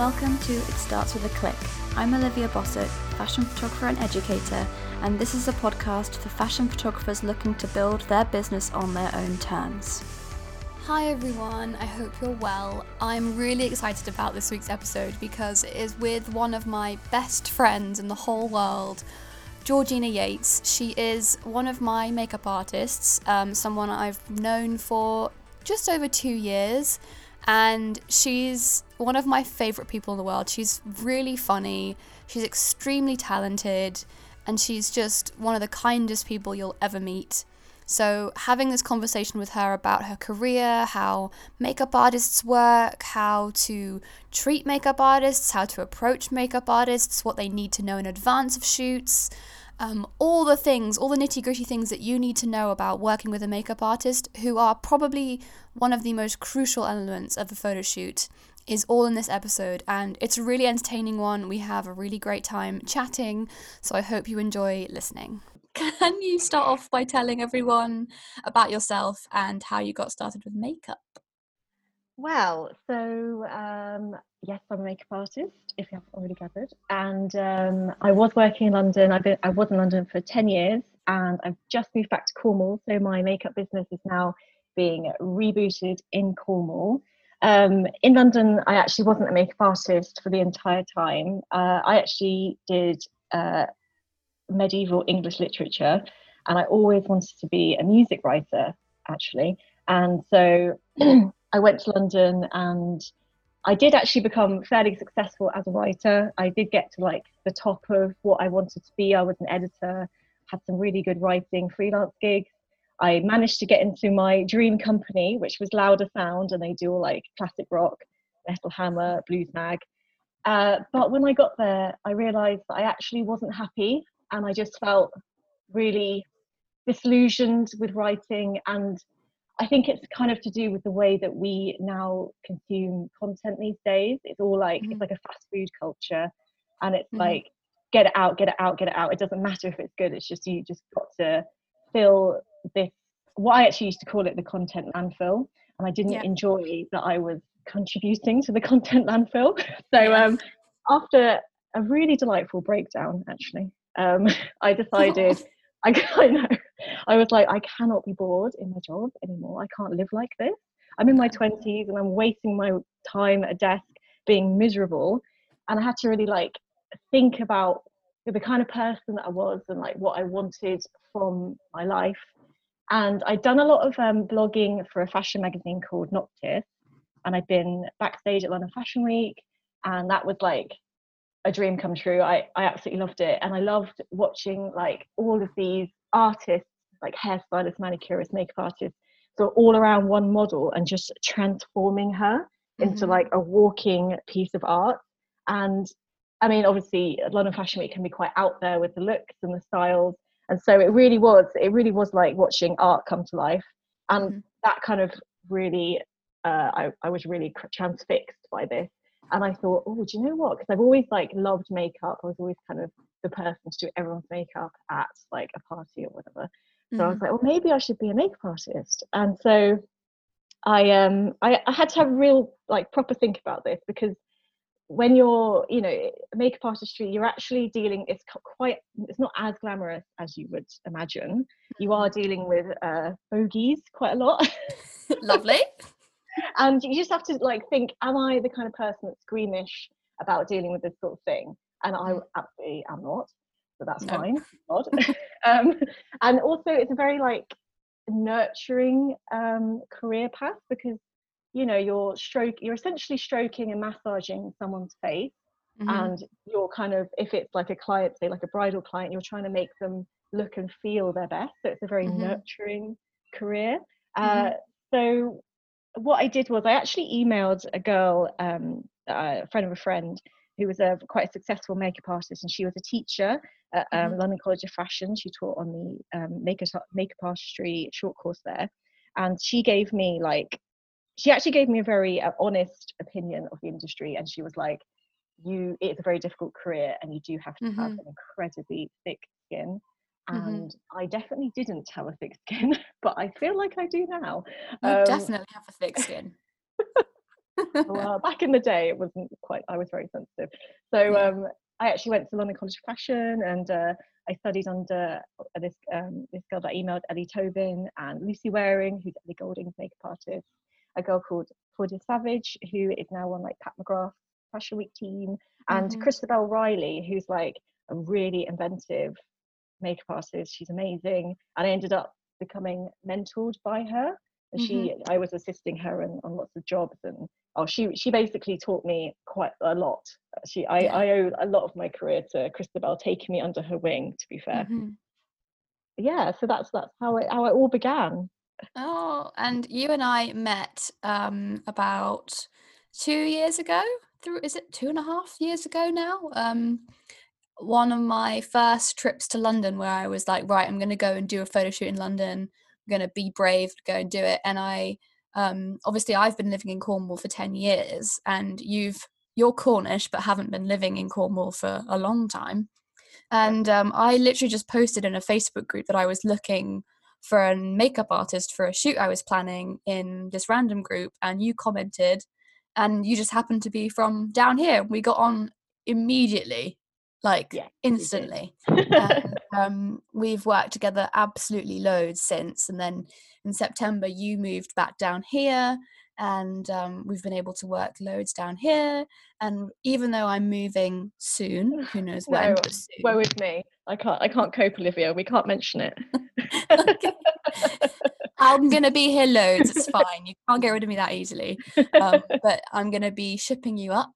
Welcome to It Starts With a Click. I'm Olivia Bossett, fashion photographer and educator, and this is a podcast for fashion photographers looking to build their business on their own terms. Hi everyone, I hope you're well. I'm really excited about this week's episode because it is with one of my best friends in the whole world, Georgina Yates. She is one of my makeup artists, um, someone I've known for just over two years, and she's one of my favourite people in the world. She's really funny, she's extremely talented, and she's just one of the kindest people you'll ever meet. So, having this conversation with her about her career, how makeup artists work, how to treat makeup artists, how to approach makeup artists, what they need to know in advance of shoots, um, all the things, all the nitty gritty things that you need to know about working with a makeup artist, who are probably one of the most crucial elements of a photo shoot, is all in this episode. And it's a really entertaining one. We have a really great time chatting. So, I hope you enjoy listening. Can you start off by telling everyone about yourself and how you got started with makeup? Well, so um, yes, I'm a makeup artist, if you haven't already gathered. And um, I was working in London. I've been, I was in London for 10 years and I've just moved back to Cornwall. So my makeup business is now being rebooted in Cornwall. Um, in London, I actually wasn't a makeup artist for the entire time. Uh, I actually did uh, medieval English literature, and I always wanted to be a music writer, actually. And so I went to London and I did actually become fairly successful as a writer. I did get to like the top of what I wanted to be. I was an editor, had some really good writing freelance gigs. I managed to get into my dream company, which was Louder Sound, and they do all like classic rock, Metal Hammer, Blues Mag. Uh, but when I got there, I realised that I actually wasn't happy and I just felt really disillusioned with writing and I think it's kind of to do with the way that we now consume content these days. It's all like mm-hmm. it's like a fast food culture, and it's mm-hmm. like get it out, get it out, get it out. It doesn't matter if it's good. It's just you just got to fill this. What I actually used to call it the content landfill, and I didn't yeah. enjoy that I was contributing to the content landfill. So yeah. um, after a really delightful breakdown, actually, um, I decided, I, I know, I was like, I cannot be bored in my job anymore. I can't live like this. I'm in my 20s and I'm wasting my time at a desk being miserable. And I had to really like think about the kind of person that I was and like what I wanted from my life. And I'd done a lot of um, blogging for a fashion magazine called Noctis. And I'd been backstage at London Fashion Week. And that was like a dream come true. I, I absolutely loved it. And I loved watching like all of these artists, like hairstylists, manicurists, makeup artists, so all around one model and just transforming her mm-hmm. into like a walking piece of art. And I mean, obviously, London Fashion Week can be quite out there with the looks and the styles. And so it really was, it really was like watching art come to life. And mm-hmm. that kind of really, uh, I, I was really transfixed by this and I thought, oh, do you know what? Because I've always like loved makeup. I was always kind of the person to do everyone's makeup at like a party or whatever. So mm-hmm. I was mm-hmm. like, well, maybe I should be a makeup artist. And so I um I, I had to have a real like proper think about this because when you're you know makeup artistry you're actually dealing it's quite it's not as glamorous as you would imagine you are mm-hmm. dealing with uh bogies quite a lot lovely and you just have to like think am i the kind of person that's squeamish about dealing with this sort of thing and i mm. absolutely am not so that's no. fine um, and also it's a very like nurturing um, career path because you know you're stroke you're essentially stroking and massaging someone's face mm-hmm. and you're kind of if it's like a client say like a bridal client you're trying to make them look and feel their best so it's a very mm-hmm. nurturing career mm-hmm. uh, so what I did was I actually emailed a girl, um, a friend of a friend, who was a quite a successful makeup artist, and she was a teacher at um, mm-hmm. London College of Fashion. She taught on the um, makeup makeup artistry short course there, and she gave me like, she actually gave me a very uh, honest opinion of the industry, and she was like, "You, it's a very difficult career, and you do have to mm-hmm. have an incredibly thick skin." Mm-hmm. and mm-hmm. I definitely didn't have a thick skin, but I feel like I do now. You um, definitely have a thick skin. well, back in the day, it wasn't quite. I was very sensitive. So um, I actually went to London College of Fashion and uh, I studied under uh, this um, this girl that emailed Ellie Tobin and Lucy Waring, who's Ellie Goulding's makeup artist. A girl called Claudia Savage, who is now on like Pat McGrath's Fashion Week team, and mm-hmm. Christabel Riley, who's like a really inventive makeup artist. She's amazing, and I ended up becoming mentored by her. And mm-hmm. she, I was assisting her in, on lots of jobs, and oh, she she basically taught me quite a lot. She, I, yeah. I owe a lot of my career to Christabel taking me under her wing. To be fair, mm-hmm. yeah. So that's that's how it how it all began. Oh, and you and I met um, about two years ago. Through is it two and a half years ago now? Um, one of my first trips to London where I was like, right, I'm going to go and do a photo shoot in London. I'm going to be brave, go and do it. And I, um, obviously, I've been living in Cornwall for 10 years and you've, you're Cornish, but haven't been living in Cornwall for a long time. And um, I literally just posted in a Facebook group that I was looking for a makeup artist for a shoot I was planning in this random group. And you commented, and you just happened to be from down here. We got on immediately like yeah, instantly. and, um, we've worked together absolutely loads since. And then in September, you moved back down here, and um, we've been able to work loads down here. And even though I'm moving soon, who knows when? No, where with me? I can't. I can't cope, Olivia. We can't mention it. I'm gonna be here loads. It's fine. You can't get rid of me that easily. Um, but I'm gonna be shipping you up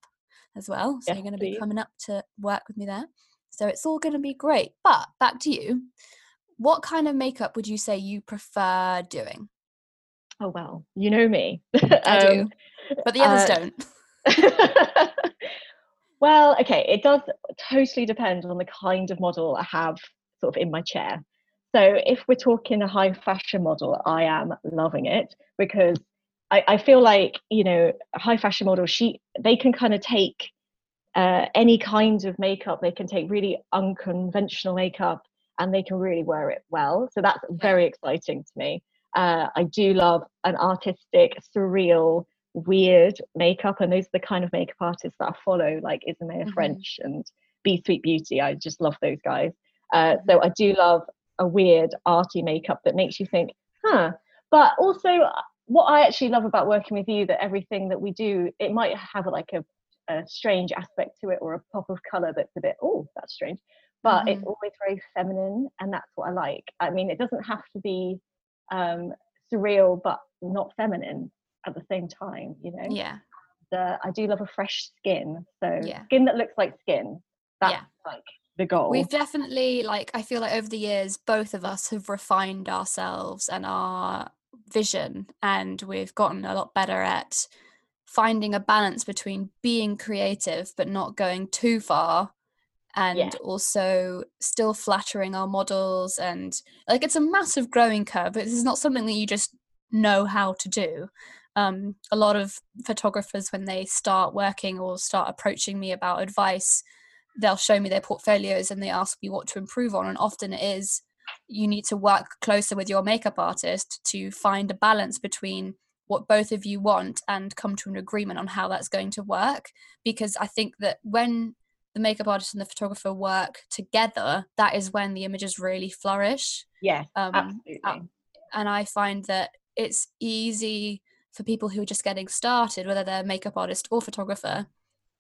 as well. So yes, you're going to be coming up to work with me there. So it's all going to be great. But back to you. What kind of makeup would you say you prefer doing? Oh well, you know me. I do, um, but the others uh, don't. well, okay, it does totally depend on the kind of model I have sort of in my chair. So if we're talking a high fashion model, I am loving it because I, I feel like you know high fashion models she they can kind of take uh, any kind of makeup. They can take really unconventional makeup and they can really wear it well. So that's very exciting to me. Uh, i do love an artistic surreal weird makeup and those are the kind of makeup artists that i follow like isabelle mm-hmm. french and be sweet beauty. I just love those guys. Uh, so i do love a weird arty makeup that makes you think huh. But also what I actually love about working with you that everything that we do, it might have like a, a strange aspect to it or a pop of color that's a bit, oh, that's strange. But mm-hmm. it's always very feminine, and that's what I like. I mean, it doesn't have to be um, surreal, but not feminine at the same time, you know? Yeah. The, I do love a fresh skin. So, yeah. skin that looks like skin. That's yeah. like the goal. We've definitely, like, I feel like over the years, both of us have refined ourselves and our vision and we've gotten a lot better at finding a balance between being creative but not going too far and yeah. also still flattering our models and like it's a massive growing curve but this is not something that you just know how to do um, a lot of photographers when they start working or start approaching me about advice they'll show me their portfolios and they ask me what to improve on and often it is you need to work closer with your makeup artist to find a balance between what both of you want and come to an agreement on how that's going to work because i think that when the makeup artist and the photographer work together that is when the images really flourish yeah um, absolutely. Uh, and i find that it's easy for people who are just getting started whether they're makeup artist or photographer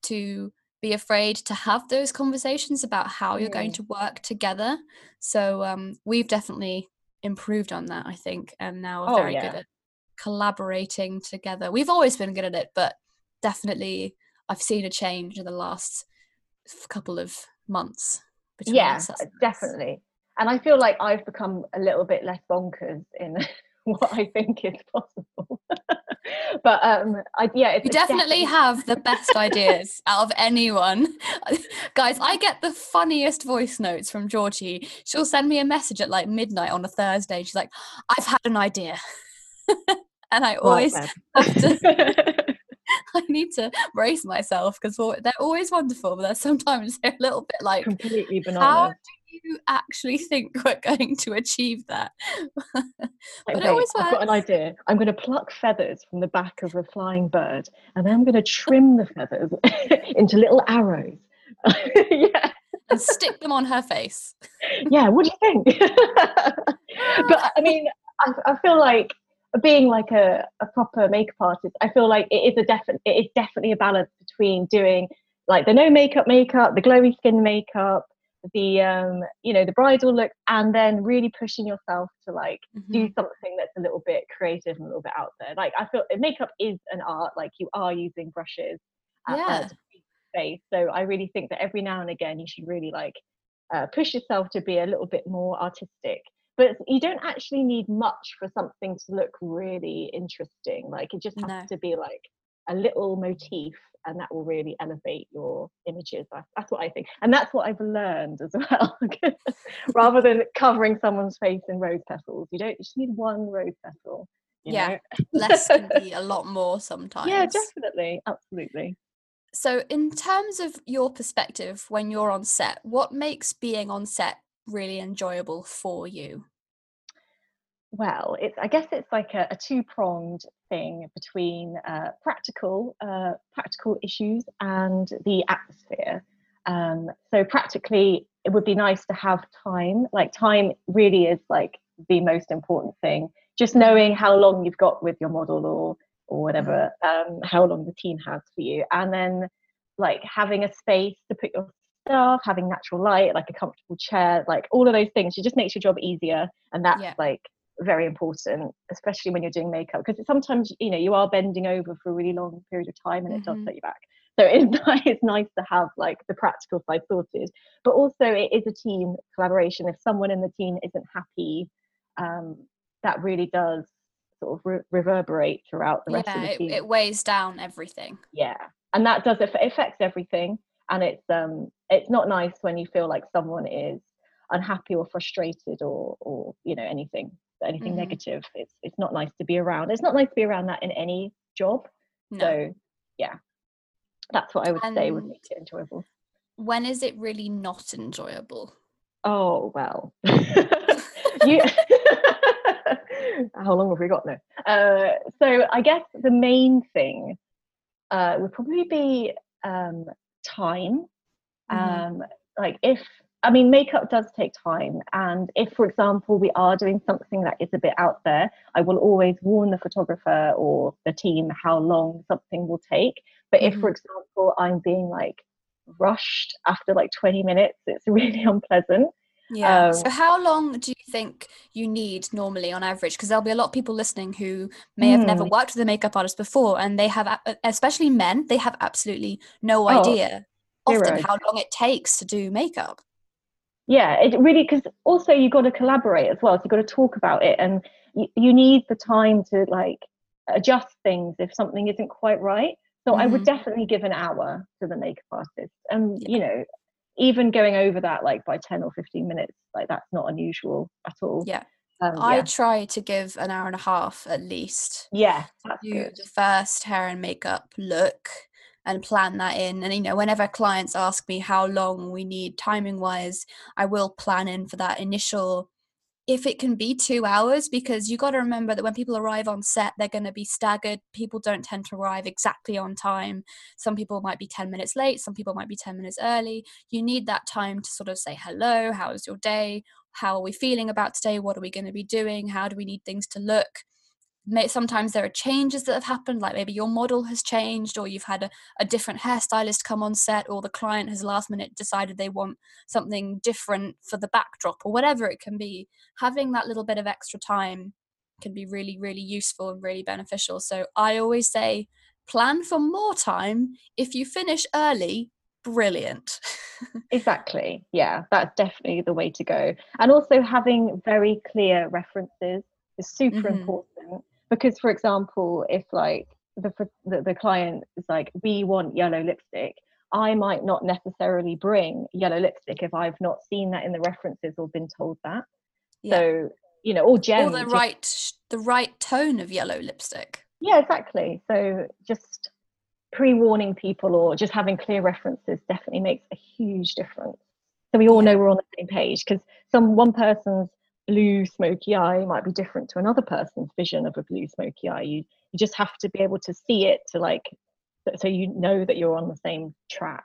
to be afraid to have those conversations about how you're going to work together. So um, we've definitely improved on that, I think, and now are oh, very yeah. good at collaborating together. We've always been good at it, but definitely I've seen a change in the last couple of months. yeah, definitely. And I feel like I've become a little bit less bonkers in what I think is possible. but um I yeah you definitely, definitely have the best ideas out of anyone. Guys, I get the funniest voice notes from Georgie. She'll send me a message at like midnight on a Thursday. She's like, I've had an idea. and I always have to I need to brace myself because they're always wonderful, but they're sometimes they're a little bit like completely banana. How do you actually think we're going to achieve that? but okay, I've got an idea. I'm going to pluck feathers from the back of a flying bird, and then I'm going to trim the feathers into little arrows. yeah. And stick them on her face. yeah, what do you think? but I mean, I, I feel like being like a, a proper makeup artist, I feel like it is a definite it is definitely a balance between doing like the no makeup makeup, the glowy skin makeup, the um, you know, the bridal look, and then really pushing yourself to like mm-hmm. do something that's a little bit creative and a little bit out there. Like I feel makeup is an art, like you are using brushes at, yeah. face. So I really think that every now and again you should really like uh, push yourself to be a little bit more artistic but you don't actually need much for something to look really interesting like it just has no. to be like a little motif and that will really elevate your images that's, that's what i think and that's what i've learned as well rather than covering someone's face in rose petals you don't you just need one rose petal yeah less can be a lot more sometimes. yeah definitely absolutely. So in terms of your perspective when you're on set what makes being on set really enjoyable for you? Well, it's I guess it's like a, a two-pronged thing between uh, practical uh, practical issues and the atmosphere. Um, so practically, it would be nice to have time. Like time really is like the most important thing. Just knowing how long you've got with your model or or whatever, mm-hmm. um, how long the team has for you, and then like having a space to put your stuff, having natural light, like a comfortable chair, like all of those things. It just makes your job easier. And that's yeah. like very important, especially when you're doing makeup, because sometimes, you know, you are bending over for a really long period of time and mm-hmm. it does mm-hmm. set you back. So it's, it's nice to have like the practical side sorted, but also it is a team collaboration. If someone in the team isn't happy, um, that really does sort of re- reverberate throughout the rest yeah, of the team. It, it weighs down everything. Yeah, and that does it affects everything and it's um it's not nice when you feel like someone is unhappy or frustrated or or you know anything anything mm-hmm. negative. It's it's not nice to be around. It's not nice to be around that in any job. No. so yeah. That's what i would and say would make it enjoyable. when is it really not enjoyable? Oh well. You how long have we got now? Uh, so i guess the main thing uh, would probably be um, time. Mm-hmm. Um, like if I mean, makeup does take time. And if, for example, we are doing something that is a bit out there, I will always warn the photographer or the team how long something will take. But mm-hmm. if, for mm-hmm. example, I'm being like rushed after like 20 minutes, it's really unpleasant. Yeah. Um, so, how long do you think you need normally on average? Because there'll be a lot of people listening who may have never hmm. worked with a makeup artist before, and they have, especially men, they have absolutely no oh, idea often how long it takes to do makeup. Yeah, it really because also you've got to collaborate as well. So you've got to talk about it, and you, you need the time to like adjust things if something isn't quite right. So mm-hmm. I would mm-hmm. definitely give an hour to the makeup artist, and yeah. you know, even going over that like by 10 or 15 minutes like that's not unusual at all yeah um, I yeah. try to give an hour and a half at least. Yeah, do good. the first hair and makeup look and plan that in. And you know, whenever clients ask me how long we need timing wise, I will plan in for that initial if it can be two hours, because you got to remember that when people arrive on set, they're going to be staggered. People don't tend to arrive exactly on time. Some people might be 10 minutes late, some people might be 10 minutes early. You need that time to sort of say, hello, how was your day? How are we feeling about today? What are we going to be doing? How do we need things to look? Sometimes there are changes that have happened like maybe your model has changed or you've had a, a, different hairstylist come on set or the client has last minute decided they want something different for the backdrop or whatever it can be. Having that little bit of extra time can be really really useful and really beneficial. So i always say plan for more time. If you finish early brilliant. Exactly. Yeah that's definitely the way to go. And also having very clear references is super mm-hmm. important because for example if like the, the, the client is like we want yellow lipstick i might not necessarily bring yellow lipstick if i've not seen that in the references or been told that. Yeah. so you know or gem or the right the right tone of yellow lipstick. Yeah exactly. So just pre-warning people or just having clear references definitely makes a huge difference. So we all know we're on the same page because some one person's blue smoky eye might be different to another person's vision of a blue smoky eye you you just have to be able to see it to like so- you know that you're on the same track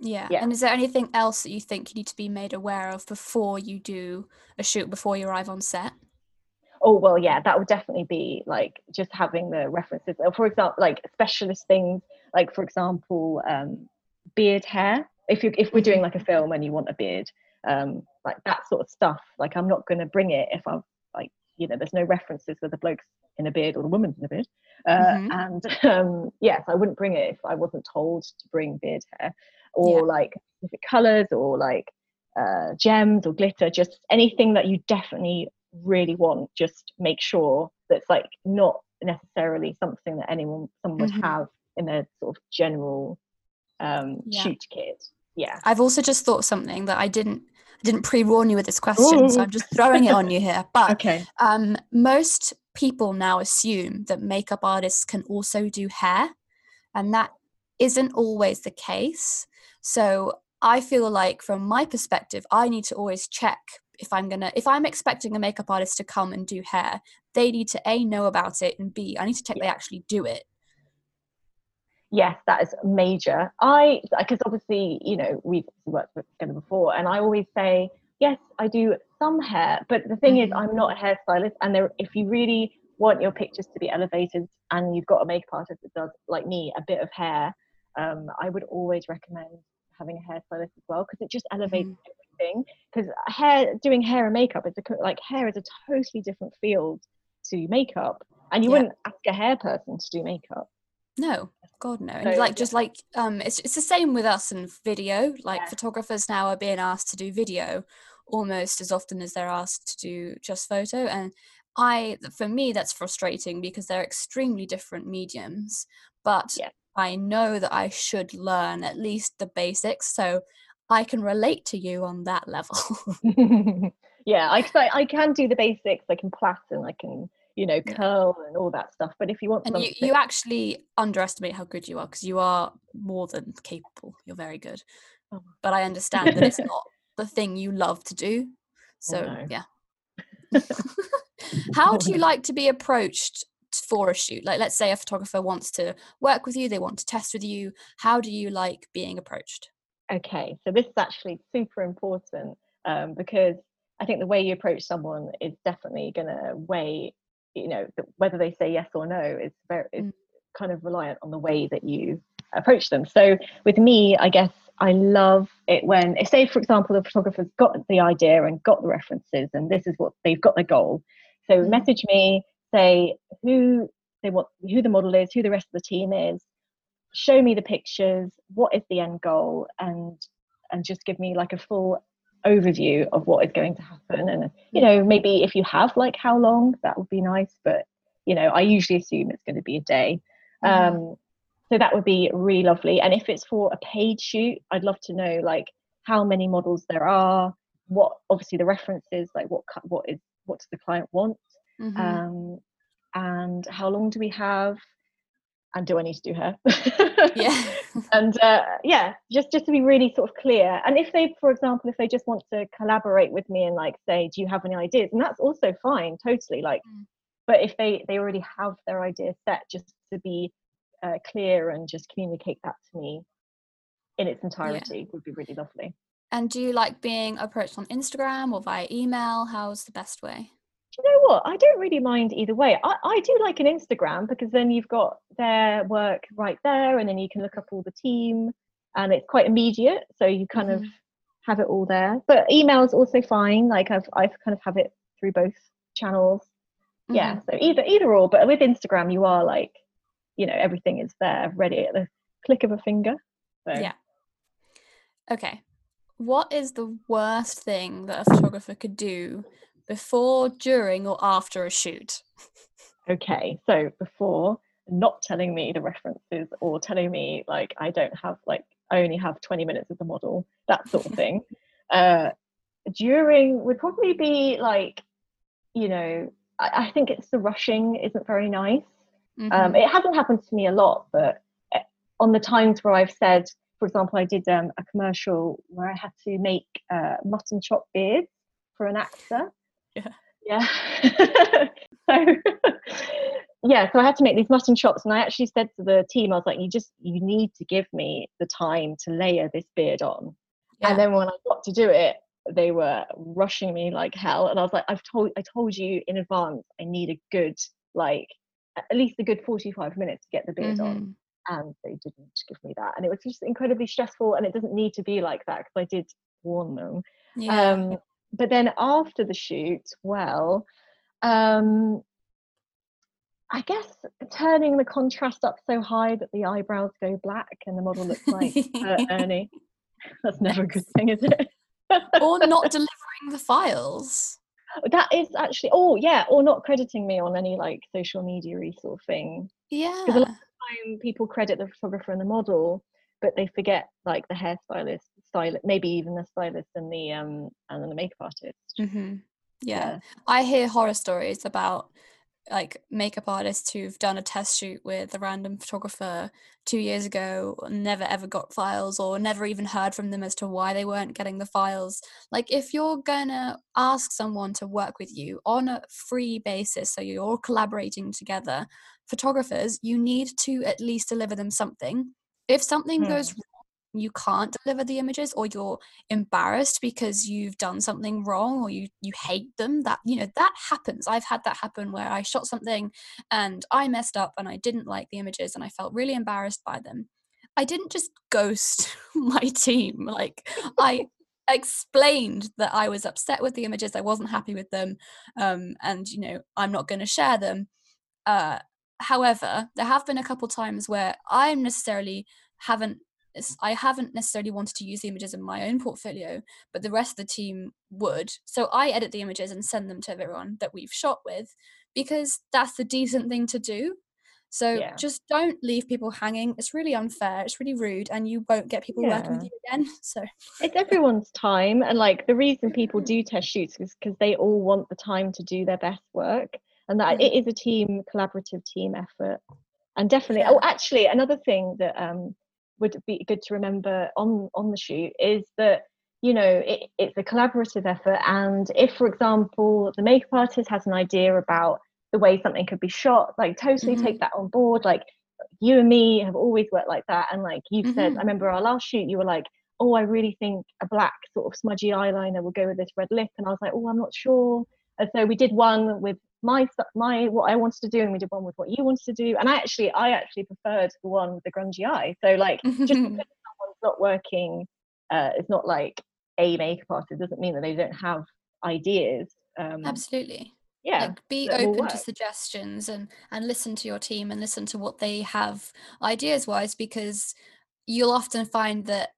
Yeah. Yeah. And is there anything else that you think you need to be made aware of before you do a shoot, before you arrive on set? Oh well, yeah, that would definitely be like just having the references. For example, like specialist things, like for example, um, beard hair. If you if we're doing like a film and you want a beard, um, like that sort of stuff. Like I'm not going to bring it if I'm like you know, there's no references for the blokes in a beard or the woman's in a beard. Uh, Mhm. And um, yes, I wouldn't bring it if I wasn't told to bring beard hair or Yeah. like specific colours or like uh, gems or glitter. Just anything that you definitely really want just make sure that's like not necessarily something that anyone someone would Mhm. have in their sort of general um Yeah. shoot kit yeah I've also just thought something that I didn't didn't pre-warn you with this question, so I'm just throwing it on you here. But okay um, most people now assume that makeup artists can also do hair, and that isn't always the case. So I feel like, from my perspective, I need to always check if I'm gonna if I'm expecting a makeup artist to come and do hair, they need to a know about it and b I need to check they actually do it. Yes that is major i because obviously you know we've worked together before and i always say yes i do some hair but the thing is Mhm. i'm not a hairstylist and there if you really want your pictures to be elevated and you've got a makeup artist that does like me a bit of hair um, i would always recommend having a hairstylist as well because it just elevates Mhm. everything because hair doing hair and makeup is a like hair is a totally different field to makeup and you Yeah. wouldn't ask a hair person to do makeup No, God no. And So, like yeah. just like um it's it's the same with us and video. Like Yeah. photographers now are being asked to do video almost as often as they're asked to do just photo. And I for me that's frustrating because they're extremely different mediums. But Yeah. I know that I should learn at least the basics so I can relate to you on that level. yeah I, I can do the basics I can and I can you know curl and all that stuff but if you want and you, something you actually underestimate how good you are because you are more than capable. You're very good. Oh. But I understand that it's not the thing you love to do. So no. yeah. how Oh, do you like to be approached for a shoot? Like let's say a photographer wants to work with you, they want to test with you. How do you like being approached? Okay, so this is actually super important um, because I think the way you approach someone is definitely going to weigh, you know, th- whether they say yes or no is very is Mm. kind of reliant on the way that you approach them. So with me, I guess I love it when, if say for example, the photographer's got the idea and got the references, and this is what they've got their goal. So Mhm. message me, say who they want, who the model is, who the rest of the team is, show me the pictures what is the end goal and and just give me like a full overview of what is going to happen. And you know maybe if you have like how long that would be nice but you know i usually assume it's going to be a day. Mhm. um so that would be really lovely. And if it's for a paid shoot i'd love to know like how many models there are what obviously the references like what what is what does the client want? Mhm. um and how long do we have and do i need to do her yeah. and uh, yeah just just to be really sort of clear and if they for example if they just want to collaborate with me and like say do you have any ideas and that's also fine totally like Mm. but if they they already have their idea set just to be uh, clear and just communicate that to me in its entirety would be really lovely and do you like being approached on Instagram or via email? How's the best way? Do you know what i don't really mind either way I, I do like an instagram because then you've got their work right there and then you can look up all the team and it's quite immediate so you kind of Mhm. have it all there but email is also fine like i've i've kind of have it through both channels yeah Mhm. so either either or but with instagram you are like you know everything is there ready at the click of a finger so Yeah. Okay. What is the worst thing that a photographer could do before, during, or after a shoot? okay so before not telling me the references or telling me like i don't have like i only have 20 minutes as a model that sort of thing uh during would probably be like you know I, I think it's the rushing isn't very nice um Mhm. it hasn't happened to me a lot but uh, on the times where i've said for for example, I did um, a commercial where I had to make uh, mutton chop beards for an actor. Yeah. Yeah. so yeah, so I had to make these mutton chops, and I actually said to the team, I was like, "You just you need to give me the time to layer this beard on." Yeah. And then when I got to do it, they were rushing me like hell, and I was like, "I've told I told you in advance I need a good like at least a good forty five minutes to get the beard mm-hmm. on." And they didn't give me that, and it was just incredibly stressful. And it doesn't need to be like that because I did warn them. Yeah. Um, but then after the shoot, well, um, I guess turning the contrast up so high that the eyebrows go black and the model looks like uh, Ernie. That's never a good thing, is it? or not delivering the files. That is actually, oh yeah, or not crediting me on any like social media sort of thing. Yeah. Because a lot of time people credit the photographer and the model, but they forget like the hairstylist, stylist, maybe even the stylist and the um and then the makeup artist. Mm-hmm. Yeah. yeah. I hear horror stories about like makeup artists who've done a test shoot with a random photographer two years ago never ever got files or never even heard from them as to why they weren't getting the files like if you're gonna ask someone to work with you on a free basis so you're all collaborating together photographers you need to at least deliver them something if something hmm. goes you can't deliver the images or you're embarrassed because you've done something wrong or you you hate them that you know that happens. I've had that happen where i shot something and i messed up and i didn't like the images and i felt really embarrassed by them. I didn't just ghost my team like i explained that i was upset with the images i wasn't happy with them um, and you know i'm not going to share them uh, however there have been a couple times where i necessarily haven't I haven't necessarily wanted to use the images in my own portfolio, but the rest of the team would. So I edit the images and send them to everyone that we've shot with because that's the decent thing to do. So yeah. just don't leave people hanging. It's really unfair. It's really rude, and you won't get people yeah. working with you again. So it's everyone's time, and like the reason people do test shoots is because they all want the time to do their best work, and that mm-hmm. it is a team, collaborative team effort. And definitely, yeah. oh, actually, another thing that um, would be good to remember on on the shoot is that you know it, it's a collaborative effort. And if for example the makeup artist has an idea about the way something could be shot like totally mm-hmm. take that on board. Like you and me have always worked like that. And like you mm-hmm. said i remember our last shoot you were like oh i really think a black sort of smudgy eyeliner will go with this red lip. And i was like oh i'm not sure and so we did one with my my what I wanted to do, and we did one with what you wanted to do. And I actually I actually preferred the one with the grungy eye. So like just because someone's not working, uh, it's not like a makeup artist doesn't mean that they don't have ideas. Um, Absolutely. Yeah. Like be open to suggestions and and listen to your team and listen to what they have ideas wise because you'll often find that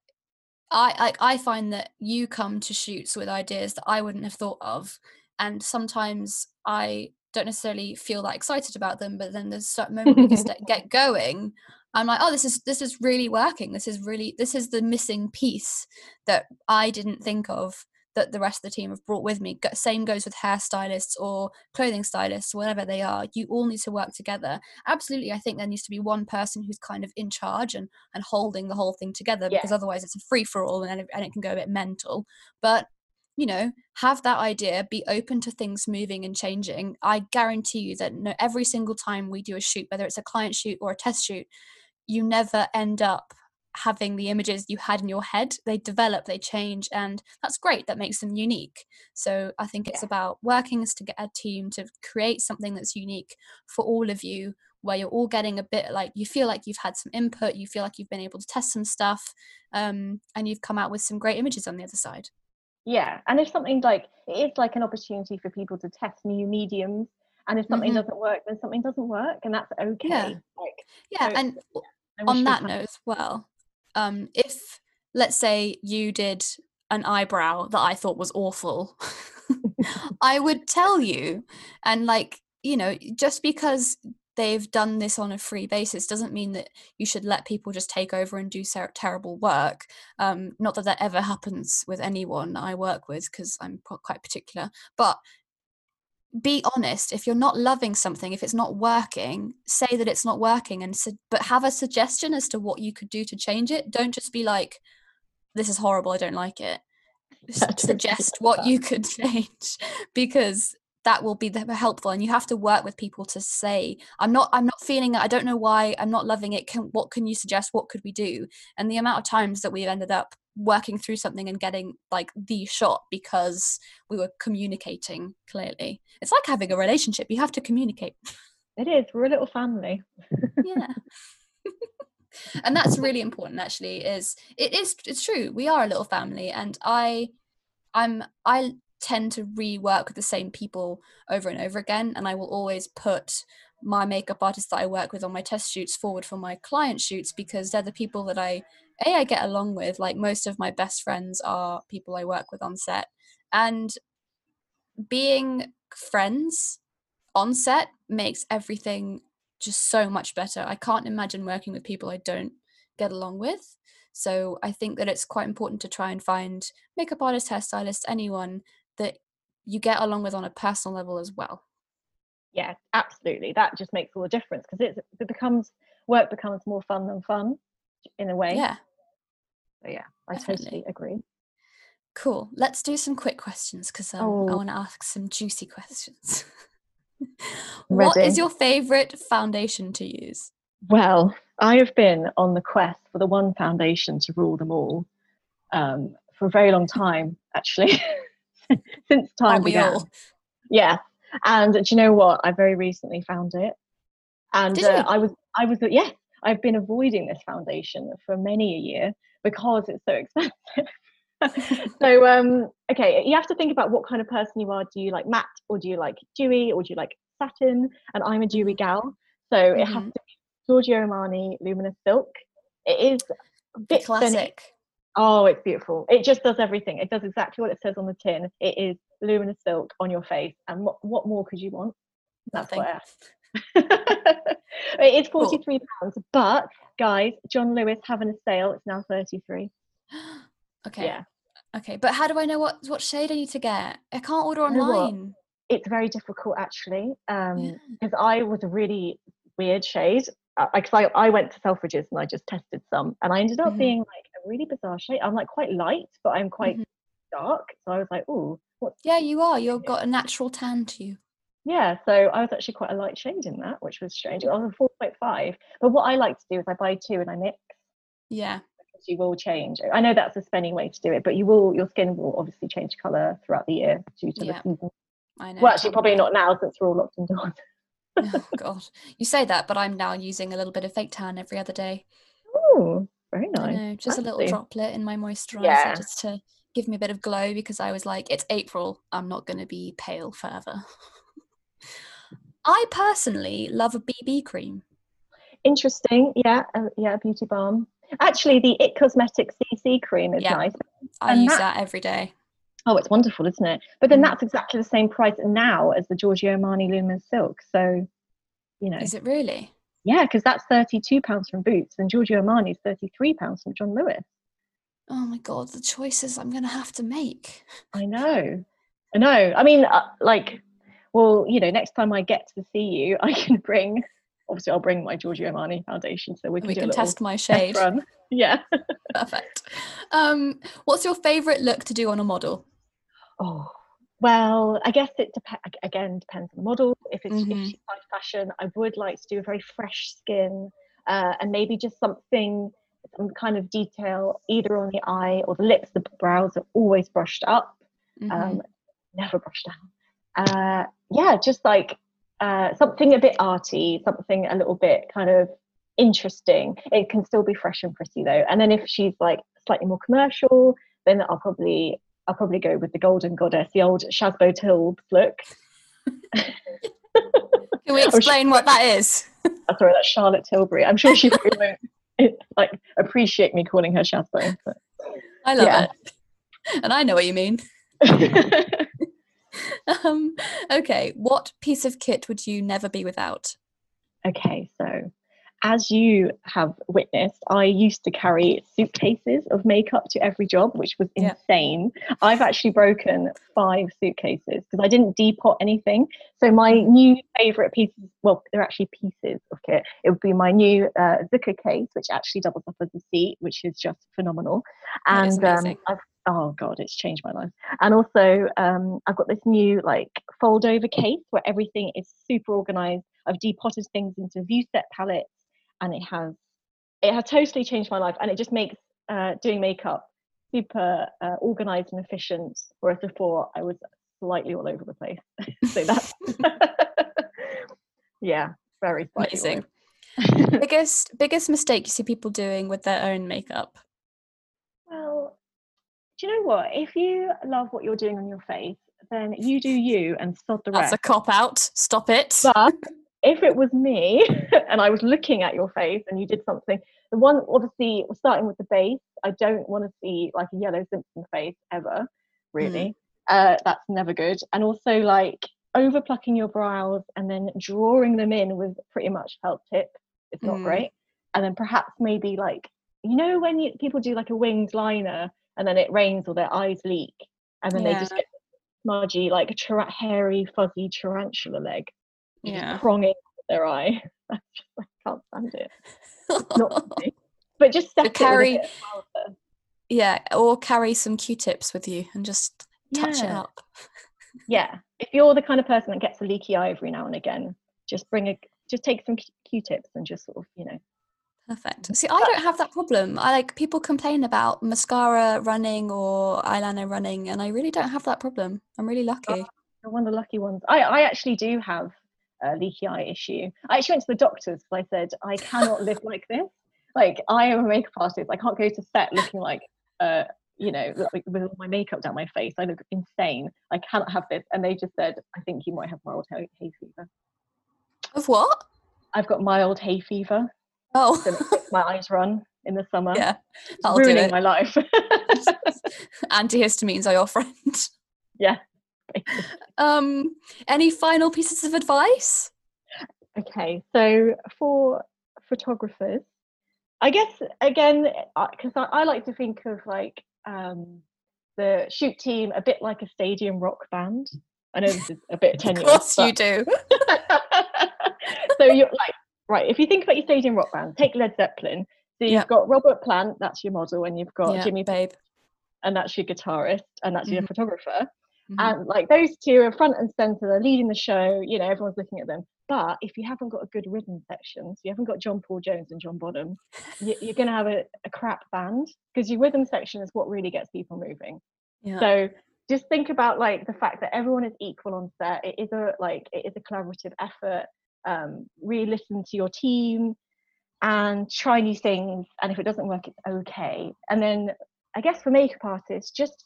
I like I find that you come to shoots with ideas that I wouldn't have thought of and sometimes I don't necessarily feel that excited about them but then there's certain moment we just get going i'm like oh this is this is really working. This is really this is the missing piece that i didn't think of that the rest of the team have brought with me. Same goes with hairstylists or clothing stylists whatever they are you all need to work together. Absolutely i think there needs to be one person who's kind of in charge and and holding the whole thing together because otherwise it's a free for all and, and it can go a bit mental but you know have that idea be open to things moving and changing. I guarantee you that no, every single time we do a shoot whether it's a client shoot or a test shoot you never end up having the images you had in your head. They develop they change and that's great. That makes them unique. So i think it's yeah. about working as to get a team to create something that's unique for all of you where you're all getting a bit like you feel like you've had some input you feel like you've been able to test some stuff um, and you've come out with some great images on the other side yeah and if something like it's like an opportunity for people to test new mediums and if something mm-hmm. doesn't work then something doesn't work and that's okay yeah, like, yeah so and on that note as well um if let's say you did an eyebrow that i thought was awful i would tell you and like you know just because they've done this on a free basis doesn't mean that you should let people just take over and do ser- terrible work. Um, not that that ever happens with anyone I work with because I'm quite particular, but be honest if you're not loving something if it's not working say that it's not working and su- but have a suggestion as to what you could do to change it don't just be like this is horrible i don't like it suggest what you could change because that will be helpful and you have to work with people to say i'm not i'm not feeling it i don't know why i'm not loving it can what can you suggest what could we do? And the amount of times that we've ended up working through something and getting like the shot because we were communicating clearly. It's like having a relationship you have to communicate. It is we're a little family. Yeah. And that's really important actually is it is it's true we are a little family and i i'm i tend to rework with the same people over and over again and i will always put my makeup artists that i work with on my test shoots forward for my client shoots because they're the people that i a i get along with like most of my best friends are people i work with on set and being friends on set makes everything just so much better. I can't imagine working with people i don't get along with so i think that it's quite important to try and find makeup artist hairstylist anyone that you get along with on a personal level as well. Yeah absolutely that just makes all the difference because it becomes work becomes more fun than fun in a way. Yeah. So yeah i Definitely. totally agree. Cool let's do some quick questions because um, oh. i want to ask some juicy questions. What is your favorite foundation to use? Well i have been on the quest for the one foundation to rule them all um, for a very long time actually since time began. All? Yeah, and do you know what? I very recently found it, and uh, I was I was yeah I've been avoiding this foundation for many a year because it's so expensive. so um okay you have to think about what kind of person you are do you like matte or do you like dewy or do you like satin and i'm a dewy gal so mm-hmm. it has mm-hmm. to be giorgio armani luminous silk it is a bit classic Oh, it's beautiful. It just does everything. It does exactly what it says on the tin. It is luminous silk on your face. And what, what more could you want? That's Nothing. it is 43 pounds, cool. but guys, John Lewis having a sale, it's now 33. okay. Yeah. Okay, but how do I know what what shade I need to get? I can't order online. it's very difficult actually, um, because yeah. I was a really weird shade because I, I, I, went to Selfridges and I just tested some, and I ended up mm-hmm. being like a really bizarre shade. I'm like quite light, but I'm quite mm-hmm. dark. So I was like, oh, what? Yeah, you are. You've got a natural tan to you. Yeah, so I was actually quite a light shade in that, which was strange. I was a four point five, but what I like to do is I buy two and I mix. Yeah. Because you will change. I know that's a spending way to do it, but you will. Your skin will obviously change color throughout the year due to yeah. the season. I know. Well, actually, probably not now since we're all locked indoors oh god. You say that but i'm now using a little bit of fake tan every other day. Oh very nice. know, just a little droplet in my moisturizer yeah. just to give me a bit of glow because i was like it's april. I'm not going to be pale forever. I personally love a bb cream. Interesting. Yeah uh, yeah beauty balm. Actually the it cosmetics cc cream is yeah, nice. I and use that, that every day Oh, it's wonderful, isn't it? But then mm. that's exactly the same price now as the Giorgio Armani Luminous Silk. So, you know. Is it really? Yeah, because that's £32 from Boots and Giorgio Armani is £33 from John Lewis. Oh my God, the choices I'm going to have to make. I know. I know. I mean, uh, like, well, you know, next time I get to see you, I can bring, obviously, I'll bring my Giorgio Armani foundation so we can, we can test my shade. Run. Yeah. Perfect. Um, what's your favorite look to do on a model? Oh, well, I guess it depends. Again, depends on the model. If it's mm-hmm. if she's high fashion, I would like to do a very fresh skin uh, and maybe just something, some kind of detail either on the eye or the lips. The brows are always brushed up, mm-hmm. um, never brushed down. Uh, yeah, just like uh, something a bit arty, something a little bit kind of interesting. It can still be fresh and pretty though. And then if she's like slightly more commercial, then I'll probably I'll probably go with the Golden Goddess, the old Shazbo Tilbs look. Can we explain what that is? oh, sorry, that's Charlotte Tilbury. I'm sure she won't like appreciate me calling her Shazbo. But, I love yeah. it, and I know what you mean. um, okay, what piece of kit would you never be without? Okay, so as you have witnessed, I used to carry suitcases of makeup to every job, which was Yeah. insane. I've actually broken five suitcases because I didn't depot anything. So my Mm-hmm. new favorite pieces, well, they're actually pieces of kit. It would be my new uh, Zuca case, which actually doubles up as a seat, which is just phenomenal. And um. I've oh god, it's changed my life. And also, um, I've got this new like fold over case where everything is super organized. I've depotted things into view set palettes, and it has it has totally changed my life. And it just makes uh, doing makeup super uh, organized and efficient. Whereas before, I was slightly all over the place. so that's yeah, very Amazing. biggest biggest mistake you see people doing with their own makeup? Well, do you know what? If you love what you're doing on your face, then you do you and sod the That's rest. That's a cop out. Stop it. But if it was me and I was looking at your face and you did something, the one obviously we're starting with the base. I don't want to see like a yellow Simpson face ever, really. Uh, that's never good. And also like over plucking your brows and then drawing them in with pretty much felt tip. It's not Mm. great. And then perhaps maybe like you know when you, people do like a winged liner and then it rains or their eyes leak and then they just get smudgy like a tar- hairy fuzzy tarantula leg yeah. pronging their eye. I can't stand it. Not me. But just set it with a carry- bit of powder. yeah. Or carry some Q-tips with you and just touch it up. Yeah. If you're the kind of person that gets a leaky eye every now and again, just bring a just take some Q- Q-tips and just sort of you know. Perfect. See, I don't have that problem. I like people complain about mascara running or eyeliner running, and I really don't have that problem. I'm really oh, lucky. You're one of the lucky ones. I I actually do have a leaky eye issue. I actually went to the doctors because I said I cannot live like this. Like I am a makeup artist. I can't go to set looking like uh you know like with all my makeup down my face. I look insane. I cannot have this. And they just said I think you might have mild hay, hay fever. Of what? I've got mild hay fever. Oh, So my eyes run in the summer. yeah. That'll do ruining it. my life. Antihistamines are your friend. yeah. Um, any final pieces of advice? Okay, so for photographers, I guess again, because I, I like to think of like um, the shoot team a bit like a stadium rock band. I know this is a bit Of tenuous. course you do. so you're like, right, if you think about your stadium rock band, take Led Zeppelin. So you've Yeah. got Robert Plant, that's your model, and you've got Yeah, Jimmy, Page. and that's your guitarist, and that's your Mhm. photographer. Mhm. and like those two are front and center they're leading the show you know everyone's looking at them. But if you haven't got a good rhythm section so you haven't got john paul jones and john bonham you, you're going to have a, a crap band because your rhythm section is what really gets people moving. Yeah. so just think about like the fact that everyone is equal on set. It is a like it is a collaborative effort. Um really listen to your team and try new things and if it doesn't work it's okay. And then i guess for makeup artists just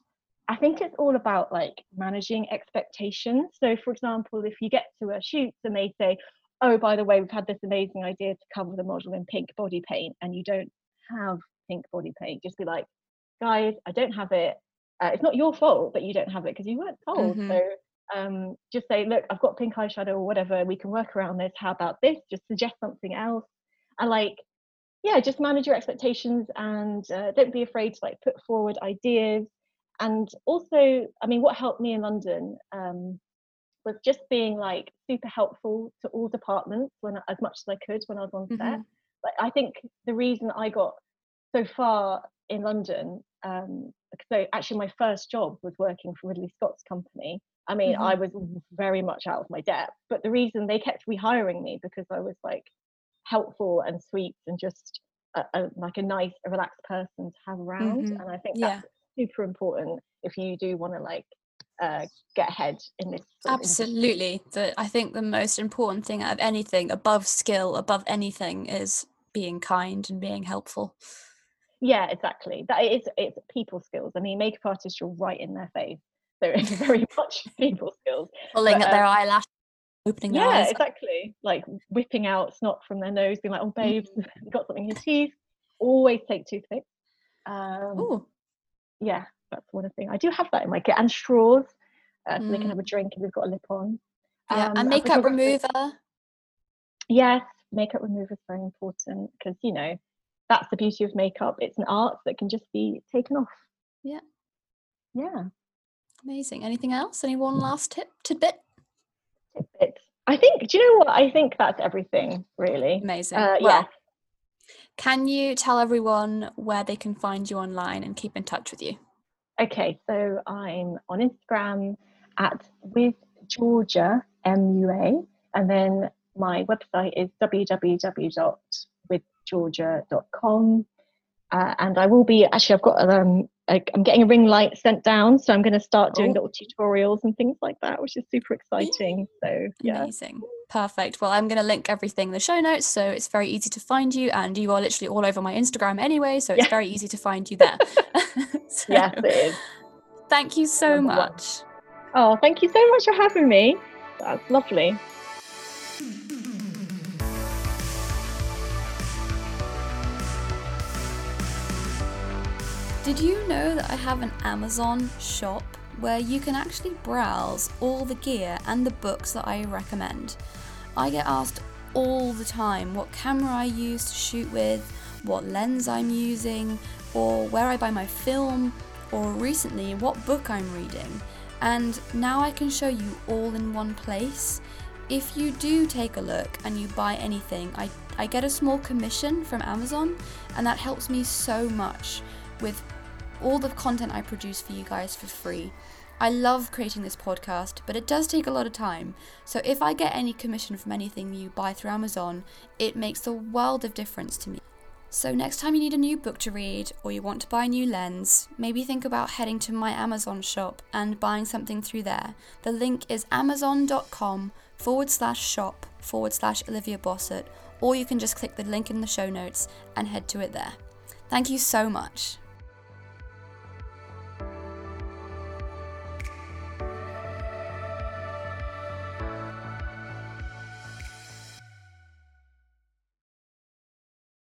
i think it's all about like managing expectations. So for example if you get to a shoot and they say oh by the way we've had this amazing idea to cover the model in pink body paint and you don't have pink body paint just be like guys i don't have it. Uh, it's not your fault that you don't have it because you weren't told. Mhm. so um, just say look i've got pink eyeshadow or whatever. We can work around this. How about this? Just suggest something else. And like yeah just manage your expectations and uh, don't be afraid to like put forward ideas and also i mean what helped me in london um, was just being like super helpful to all departments when as much as i could when i was on set Mhm. like i think the reason i got so far in london um so actually my first job was working for ridley scott's company i mean i was very much out of my depth but the reason they kept rehiring me because i was like helpful and sweet and just a, a, like a nice a relaxed person to have around Mhm. and i think Yeah. Super important if you do want to like uh, get ahead in this sort of industry. Absolutely. The, I think the most important thing out of anything, above skill, above anything, is being kind and being helpful. yeah exactly that is it's people skills i mean makeup artists you're right in their face so it's very much people skills Pulling But, at their eyelash, opening their yeah exactly like whipping out snot from their nose being like oh babe Mm. you got something in your teeth always take toothpicks um Ooh. Yeah that's one thing i do have that in my kit and straws uh, so they Mm. can have a drink if they've got a lip on Yeah. Um, and makeup remover. yes makeup remover is very important because you know that's the beauty of makeup. It's an art that can just be taken off. Yeah. Yeah. Amazing. Anything else? Any one last tip tidbit? Tidbit. I think. Do you know what? I think that's everything. Really. Amazing. Uh, well, yeah. Can you tell everyone where they can find you online and keep in touch with you? Okay, so I'm on Instagram at with Georgia MUA, and then my website is www.withgeorgia.com. Uh, and I will be actually. I've got um, I'm getting a ring light sent down, so I'm going to start doing Oh. little tutorials and things like that, which is super exciting. So yeah, Amazing. Perfect. Well, I'm going to link everything in the show notes so it's very easy to find you. And you are literally all over my Instagram anyway, so it's Yeah. very easy to find you there. So, yes, it is. Thank you so one. much. Oh, thank you so much for having me. That's lovely. Did you know that I have an Amazon shop where you can actually browse all the gear and the books that I recommend? I get asked all the time what camera I use to shoot with, what lens I'm using, or where I buy my film, or recently what book I'm reading. And now I can show you all in one place. If you do take a look and you buy anything, I, I get a small commission from Amazon, and that helps me so much with all the content I produce for you guys for free. I love creating this podcast, but it does take a lot of time. So if I get any commission from anything you buy through Amazon, it makes a world of difference to me. So next time you need a new book to read or you want to buy a new lens, maybe think about heading to my Amazon shop and buying something through there. The link is amazon.com forward slash shop forward slash Olivia Bossett, or you can just click the link in the show notes and head to it there. Thank you so much.